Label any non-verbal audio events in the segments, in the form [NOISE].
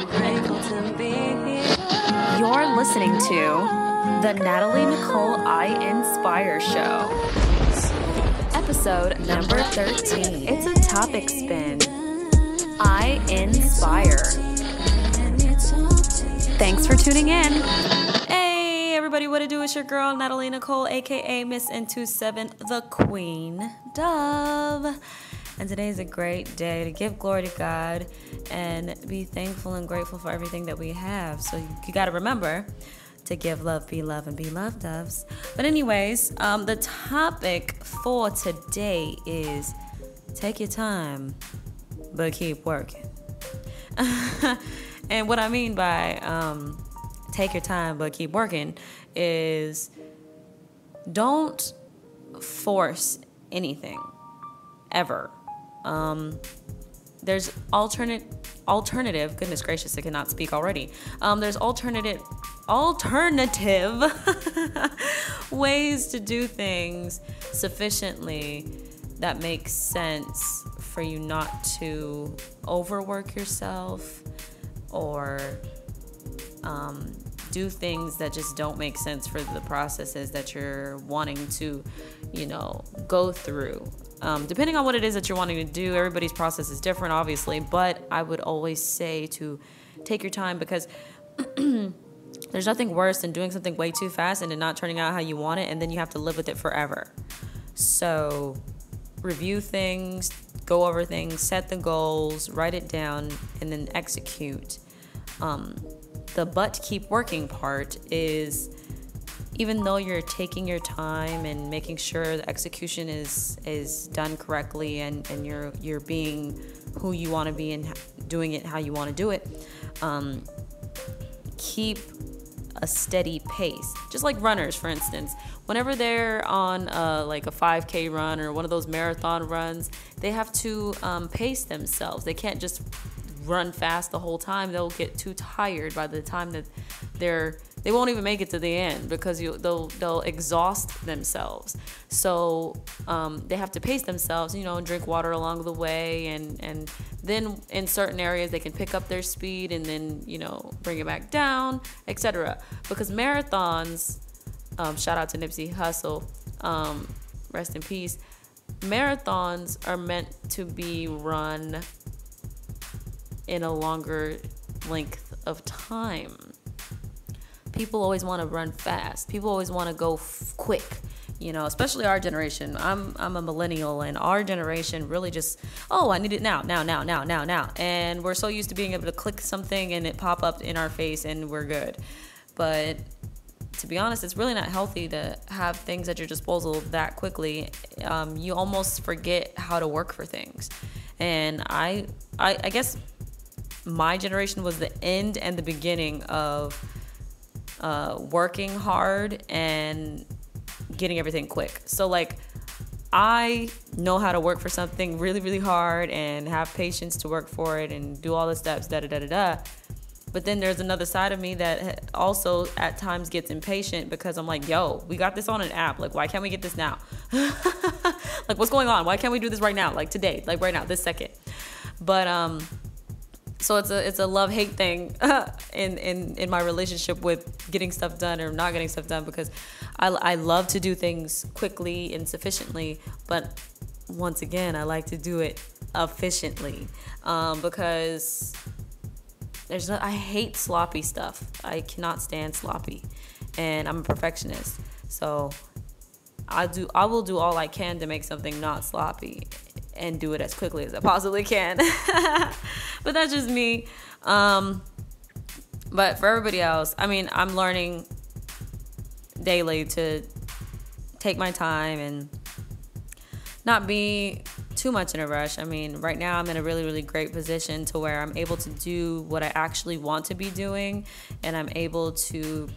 You're listening to the Natalie Nichole I Inspire Show, episode number 13. It's a topic spin. I Inspire. Thanks for tuning in. Hey, everybody, what it do? It's your girl, Natalie Nichole, aka Miss N27, the Queen Dove. And today is a great day to give glory to God and be thankful and grateful for everything that we have. So you got to remember to give love, be love, and be loved, doves. But, anyways, um, the topic for today is take your time, but keep working. [LAUGHS] and what I mean by um, take your time, but keep working is don't force anything ever um, there's alternate alternative. Goodness gracious, I cannot speak already. Um, there's alternative alternative [LAUGHS] ways to do things sufficiently that makes sense for you not to overwork yourself or um, do things that just don't make sense for the processes that you're wanting to, you know, go through. Um, depending on what it is that you're wanting to do, everybody's process is different, obviously, but I would always say to take your time because [CLEARS THROAT] there's nothing worse than doing something way too fast and it not turning out how you want it, and then you have to live with it forever. So, review things, go over things, set the goals, write it down, and then execute. Um, the but keep working part is even though you're taking your time and making sure the execution is is done correctly and, and you're you're being who you want to be and doing it how you want to do it, um, keep a steady pace. Just like runners, for instance, whenever they're on uh, like a 5K run or one of those marathon runs, they have to um, pace themselves. They can't just run fast the whole time. They'll get too tired by the time that they're they won't even make it to the end because you they'll they'll exhaust themselves. So um, they have to pace themselves, you know, and drink water along the way, and and then in certain areas they can pick up their speed and then you know bring it back down, etc. Because marathons, um, shout out to Nipsey Hussle, um, rest in peace. Marathons are meant to be run in a longer length of time people always want to run fast. People always want to go f- quick. You know, especially our generation. I'm I'm a millennial, and our generation really just oh I need it now, now, now, now, now, now, and we're so used to being able to click something and it pop up in our face and we're good. But to be honest, it's really not healthy to have things at your disposal that quickly. Um, you almost forget how to work for things, and I, I, I guess my generation was the end and the beginning of uh, working hard and getting everything quick. So, like, I know how to work for something really, really hard and have patience to work for it and do all the steps, da da da da da. But then there's another side of me that also at times gets impatient because I'm like, yo, we got this on an app. Like, why can't we get this now? [LAUGHS] like, what's going on? Why can't we do this right now? Like, today, like, right now, this second. But, um, so it's a it's a love hate thing [LAUGHS] in in in my relationship with getting stuff done or not getting stuff done because I I love to do things quickly and sufficiently, but once again I like to do it efficiently um, because there's no, I hate sloppy stuff. I cannot stand sloppy, and I'm a perfectionist. So I do I will do all I can to make something not sloppy and do it as quickly as I possibly can. [LAUGHS] but that's just me. Um, but for everybody else, I mean, I'm learning daily to take my time and not be too much in a rush. I mean, right now I'm in a really, really great position to where I'm able to do what I actually want to be doing and I'm able to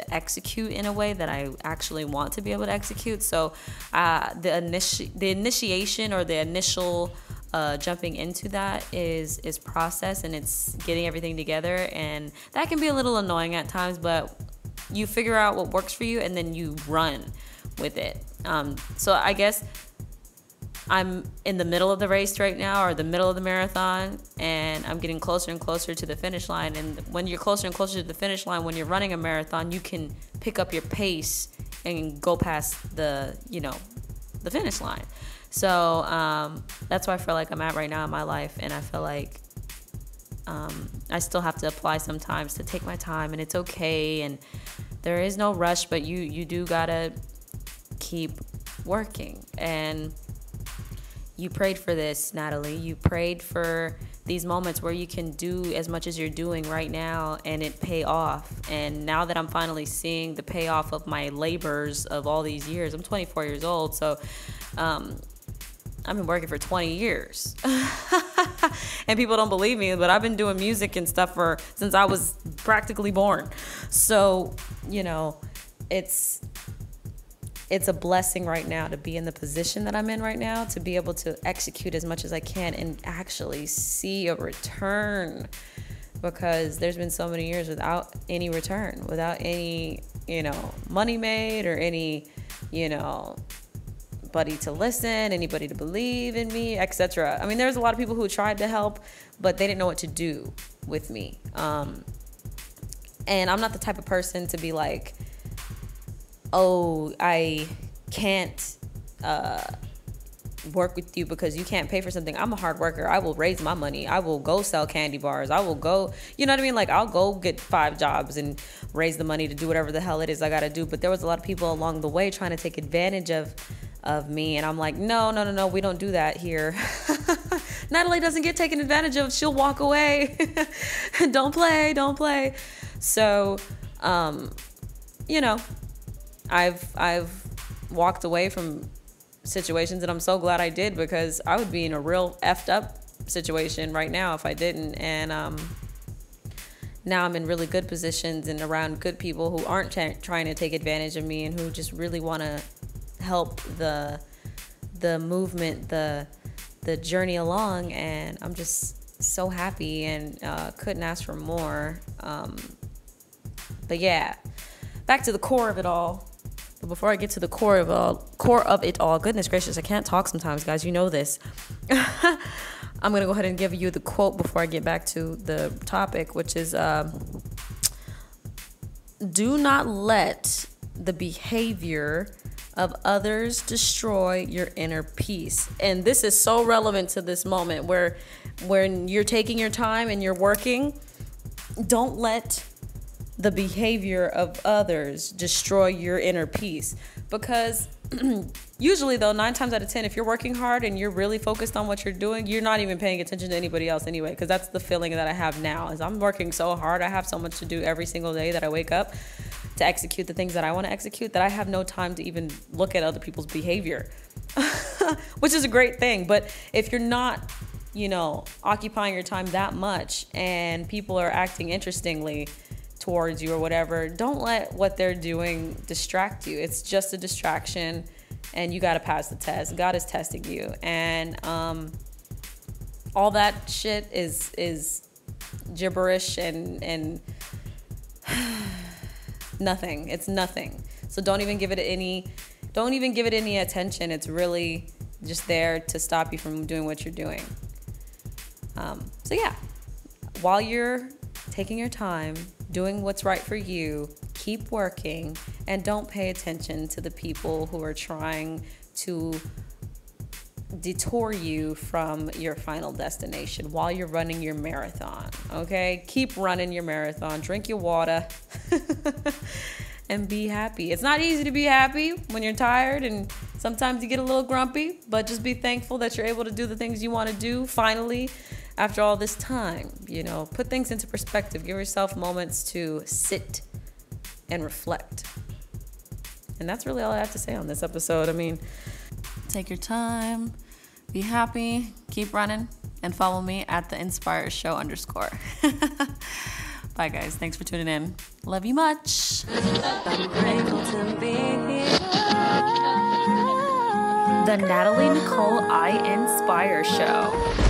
to execute in a way that I actually want to be able to execute. So uh, the initi- the initiation or the initial uh, jumping into that is is process and it's getting everything together and that can be a little annoying at times, but you figure out what works for you and then you run with it. Um, so I guess I'm in the middle of the race right now or the middle of the marathon and I'm getting closer and closer to the finish line. And when you're closer and closer to the finish line when you're running a marathon you can pick up your pace and go past the you know the finish line. So um, that's where I feel like I'm at right now in my life and I feel like um, I still have to apply sometimes to take my time and it's okay and there is no rush but you you do gotta keep working. And you prayed for this, Natalie. You prayed for these moments where you can do as much as you're doing right now and it pay off. And now that I'm finally seeing the payoff of my labors of all these years, I'm 24 years old, so um, I've been working for 20 years. [LAUGHS] and people don't believe me, but I've been doing music and stuff for since I was practically born. So, you know, it's it's a blessing right now to be in the position that I'm in right now, to be able to execute as much as I can and actually see a return because there's been so many years without any return, without any, you know, money made or any, you know, buddy to listen, anybody to believe in me, etc. I mean, there's a lot of people who tried to help, but they didn't know what to do with me. Um, and I'm not the type of person to be like, oh, I can't uh, work with you because you can't pay for something. I'm a hard worker. I will raise my money. I will go sell candy bars. I will go, you know what I mean? Like, I'll go get five jobs and raise the money to do whatever the hell it is I got to do. But there was a lot of people along the way trying to take advantage of of me and I'm like, "No, no, no, no, we don't do that here." [LAUGHS] Natalie doesn't get taken advantage of. She'll walk away. [LAUGHS] don't play, don't play. So, um, you know, I've I've walked away from situations and I'm so glad I did because I would be in a real effed up situation right now if I didn't. And um, now I'm in really good positions and around good people who aren't t- trying to take advantage of me and who just really want to help the the movement the the journey along. And I'm just so happy and uh, couldn't ask for more. Um, but yeah back to the core of it all but before I get to the core of all, core of it all, goodness gracious, I can't talk sometimes, guys. You know this. [LAUGHS] I'm gonna go ahead and give you the quote before I get back to the topic, which is, uh, "Do not let the behavior of others destroy your inner peace." And this is so relevant to this moment where, when you're taking your time and you're working, don't let the behavior of others destroy your inner peace. Because [CLEARS THROAT] usually though 9 times out of 10 if you're working hard and you're really focused on what you're doing you're not even paying attention to anybody else anyway because that's the feeling that I have now is I'm working so hard I have so much to do every single day that I wake up to execute the things that I want to execute that I have no time to even look at other people's behavior [LAUGHS] which is a great thing. But if you're not you know occupying your time that much and people are acting interestingly towards you or whatever, don't let what they're doing distract you. It's just a distraction and you got to pass the test. God is testing you. And um, all that shit is is gibberish and and [SIGHS] nothing. It's nothing. So don't even give it any don't even give it any attention. It's really just there to stop you from doing what you're doing. Um, so yeah, while you're taking your time, doing what's right for you, keep working, and don't pay attention to the people who are trying to detour you from your final destination while you're running your marathon. Okay? Keep running your marathon, drink your water, [LAUGHS] and be happy. It's not easy to be happy when you're tired and sometimes you get a little grumpy, but just be thankful that you're able to do the things you want to do finally after all this time. You know, put things into perspective, give yourself moments to sit and reflect. And that's really all I have to say on this episode. I mean, take your time, be happy, keep running, and follow me at the Inspire Show underscore. [LAUGHS] Bye, guys. Thanks for tuning in. Love you much. I'm grateful to be here. The Natalie Nichole I Inspire Show.